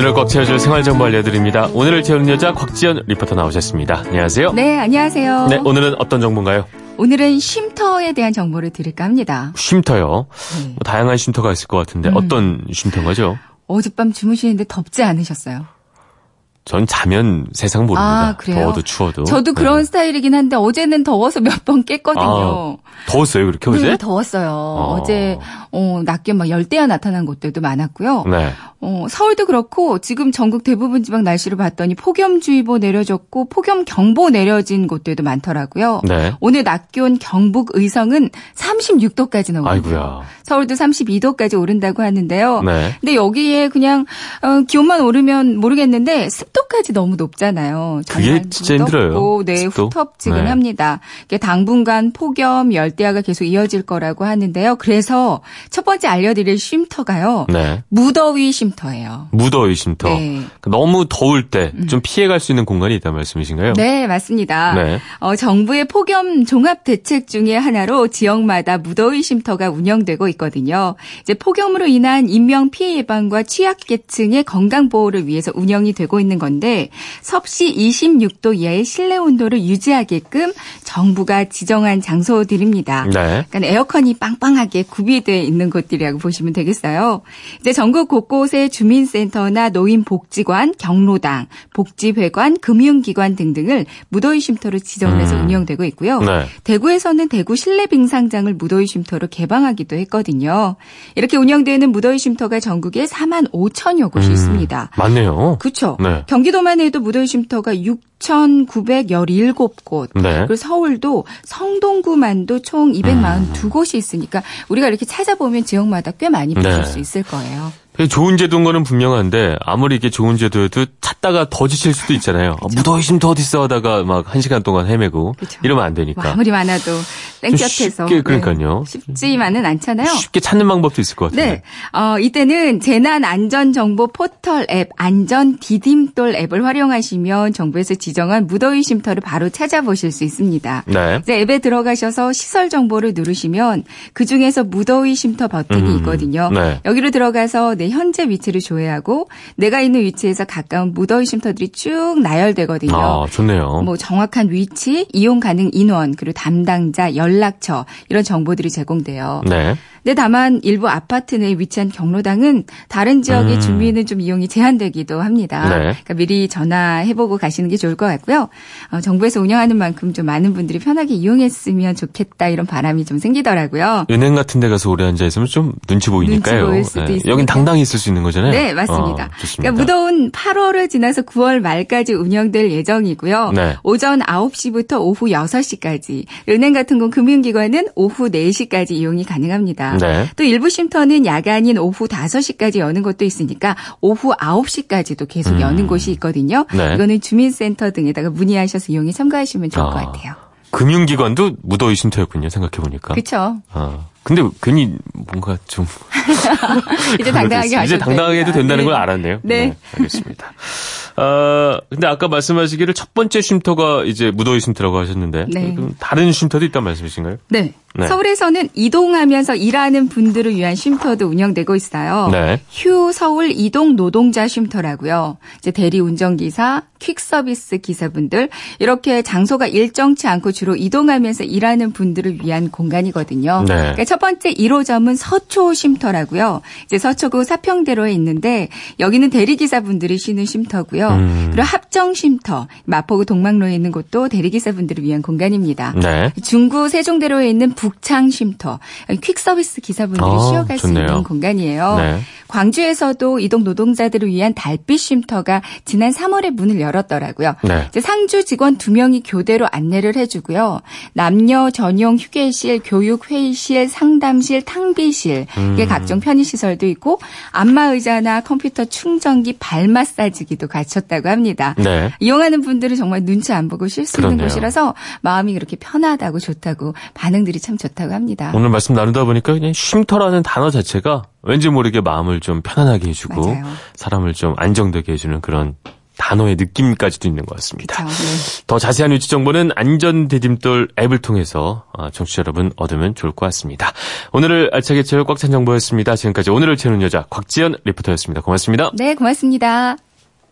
오늘을 꽉 채워줄 생활정보 알려드립니다. 오늘을 채우는 여자 곽지연 리포터 나오셨습니다. 안녕하세요. 네, 안녕하세요. 네, 오늘은 어떤 정보인가요? 오늘은 쉼터에 대한 정보를 드릴까 합니다. 쉼터요. 네. 뭐 다양한 쉼터가 있을 것 같은데 음. 어떤 쉼터인 거죠? 어젯밤 주무시는데 덥지 않으셨어요? 전 자면 세상 모릅니다. 아, 그래요? 더워도 추워도. 저도 그런 네. 스타일이긴 한데 어제는 더워서 몇 번 깼거든요. 아, 더웠어요, 그렇게 어제? 네, 더웠어요. 어. 어제 어, 낮게 막 열대야 나타난 곳들도 많았고요. 네. 어, 서울도 그렇고 지금 전국 대부분 지방 날씨를 봤더니 폭염주의보 내려졌고 폭염 경보 내려진 곳들도 많더라고요. 네. 오늘 낮 기온 경북 의성은 36도까지 나오고요. 서울도 32도까지 오른다고 하는데요. 네. 근데 여기에 그냥 어, 기온만 오르면 모르겠는데 습도까지 너무 높잖아요. 그게 진짜 힘들어요, 네, 습도. 후텁지근합니다. 이게 당분간 폭염, 열대야가 계속 이어질 거라고 하는데요. 그래서 첫 번째 알려드릴 쉼터가요. 네. 무더위 쉼터예요. 무더위 쉼터. 네. 너무 더울 때 좀 피해갈 수 있는 공간이 있다는 말씀이신가요? 네, 맞습니다. 네. 어, 정부의 폭염 종합 대책 중에 하나로 지역마다 무더위 쉼터가 운영되고 있거든요. 이제 폭염으로 인한 인명 피해 예방과 취약계층의 건강 보호를 위해서 운영이 되고 있는 건데 섭씨 26도 이하의 실내 온도를 유지하게끔 정부가 지정한 장소들입니다. 네. 그러니까 에어컨이 빵빵하게 구비되어 있는 곳들이라고 보시면 되겠어요. 이제 전국 곳곳에 주민센터나 노인복지관, 경로당, 복지회관, 금융기관 등등을 무더위 쉼터로 지정을 해서 음. 운영되고 있고요. 네. 대구에서는 대구 실내 빙상장을 무더위 쉼터로 개방하기도 했거든요. 이렇게 운영되는 무더위 쉼터가 전국에 4만 5천여 곳이 음, 있습니다. 맞네요. 그렇죠. 네. 경기도만 해도 무더위 쉼터가 6,917곳. 네. 그리고 서울도 성동구만도 총 242곳이 있으니까 우리가 이렇게 찾아보면 지역마다 꽤 많이 보실 네. 수 있을 거예요. 좋은 제도인 거는 분명한데 아무리 이게 좋은 제도여도 찾다가 더 지칠 수도 있잖아요. 아, 무더위 쉼터 어디 있어 하다가 막 한 시간 동안 헤매고 그쵸. 이러면 안뭐 되니까 아무리 많아도 땡볕에서 쉽게 그러니까요. 네, 쉽지만은 않잖아요. 쉽게 찾는 방법도 있을 것 같은데. 네. 어, 이때는 재난 안전 정보 포털 앱 안전 디딤돌 앱을 활용하시면 정부에서 지정한 무더위 쉼터를 바로 찾아보실 수 있습니다. 네. 이제 앱에 들어가셔서 시설 정보를 누르시면 그 중에서 무더위 쉼터 버튼이 음, 있거든요. 네. 여기로 들어가서 내 현재 위치를 조회하고 내가 있는 위치에서 가까운 무더위 쉼터들이 쭉 나열되거든요. 아, 좋네요. 뭐 정확한 위치, 이용 가능 인원, 그리고 담당자, 연락처 이런 정보들이 제공돼요. 네. 근데 다만 일부 아파트 내에 위치한 경로당은 다른 지역의 음. 주민은 좀 이용이 제한되기도 합니다. 네. 그러니까 미리 전화해보고 가시는 게 좋을 것 같고요. 어, 정부에서 운영하는 만큼 좀 많은 분들이 편하게 이용했으면 좋겠다 이런 바람이 좀 생기더라고요. 은행 같은 데 가서 오래 앉아 있으면 좀 눈치 보이니까요. 눈치 보일 수도 네. 여긴 당당히 있을 수 있는 거잖아요. 네, 맞습니다. 어. 그러니까 무더운 8월을 지나서 9월 말까지 운영될 예정이고요. 네. 오전 9시부터 오후 6시까지. 은행 같은 건 금융기관은 오후 4시까지 이용이 가능합니다. 네. 또 일부 쉼터는 야간인 오후 5시까지 여는 곳도 있으니까 오후 9시까지도 계속 음. 여는 곳이 있거든요. 네. 이거는 주민센터 등에다가 문의하셔서 이용에 참가하시면 좋을 것 아. 같아요. 금융기관도 무더위 쉼터였군요. 생각해 보니까. 그렇죠. 아, 근데 괜히 뭔가 좀 이제 당당하게 이제 당당하게 해도. 된다는 네. 걸 알았네요. 네. 알겠습니다. 어, 근데 아까 말씀하시기를 첫 번째 쉼터가 이제 무더위 쉼터라고 하셨는데 네. 다른 쉼터도 있단 말씀이신가요? 네. 네. 서울에서는 이동하면서 일하는 분들을 위한 쉼터도 운영되고 있어요. 네. 휴 서울 이동 노동자 쉼터라고요. 이제 대리 운전기사, 퀵 서비스 기사분들 이렇게 장소가 일정치 않고 주로 이동하면서 일하는 분들을 위한 공간이거든요. 네. 그러니까 첫 번째 1호점은 서초 쉼터라고요. 이제 서초구 사평대로에 있는데 여기는 대리 기사분들이 쉬는 쉼터고요. 음. 그리고 합정 쉼터 마포구 동막로에 있는 곳도 대리 기사분들을 위한 공간입니다. 네. 중구 세종대로에 있는 북창 쉼터 퀵 서비스 기사분들이 아, 쉬어갈 수 좋네요. 있는 공간이에요. 네. 광주에서도 이동 노동자들을 위한 달빛 쉼터가 지난 3월에 문을 열었더라고요. 네. 이제 상주 직원 두 명이 교대로 안내를 해주고요. 남녀 전용 휴게실, 교육 회의실, 상담실, 탕비실 이게 음. 각종 편의 시설도 있고 안마 의자나 컴퓨터 충전기, 발 마사지기도 갖췄다고 합니다. 네. 이용하는 분들은 정말 눈치 안 보고 쉴 수 있는. 곳이라서 마음이 그렇게 편하다고 좋다고 반응들이 참 좋다고 합니다. 오늘 말씀 나누다 보니까 그냥 쉼터라는 단어 자체가 왠지 모르게 마음을 좀 편안하게 해주고 맞아요. 사람을 좀 안정되게 해주는 그런 단어의 느낌까지도 있는 것 같습니다. 그쵸, 네. 더 자세한 위치 정보는 안전 대딤돌 앱을 통해서 어, 청취자 여러분 얻으면 좋을 것 같습니다. 오늘을 알차게 채울 꽉찬 정보였습니다. 지금까지 오늘을 채우는 여자 곽지연 리포터였습니다. 고맙습니다. 네, 고맙습니다.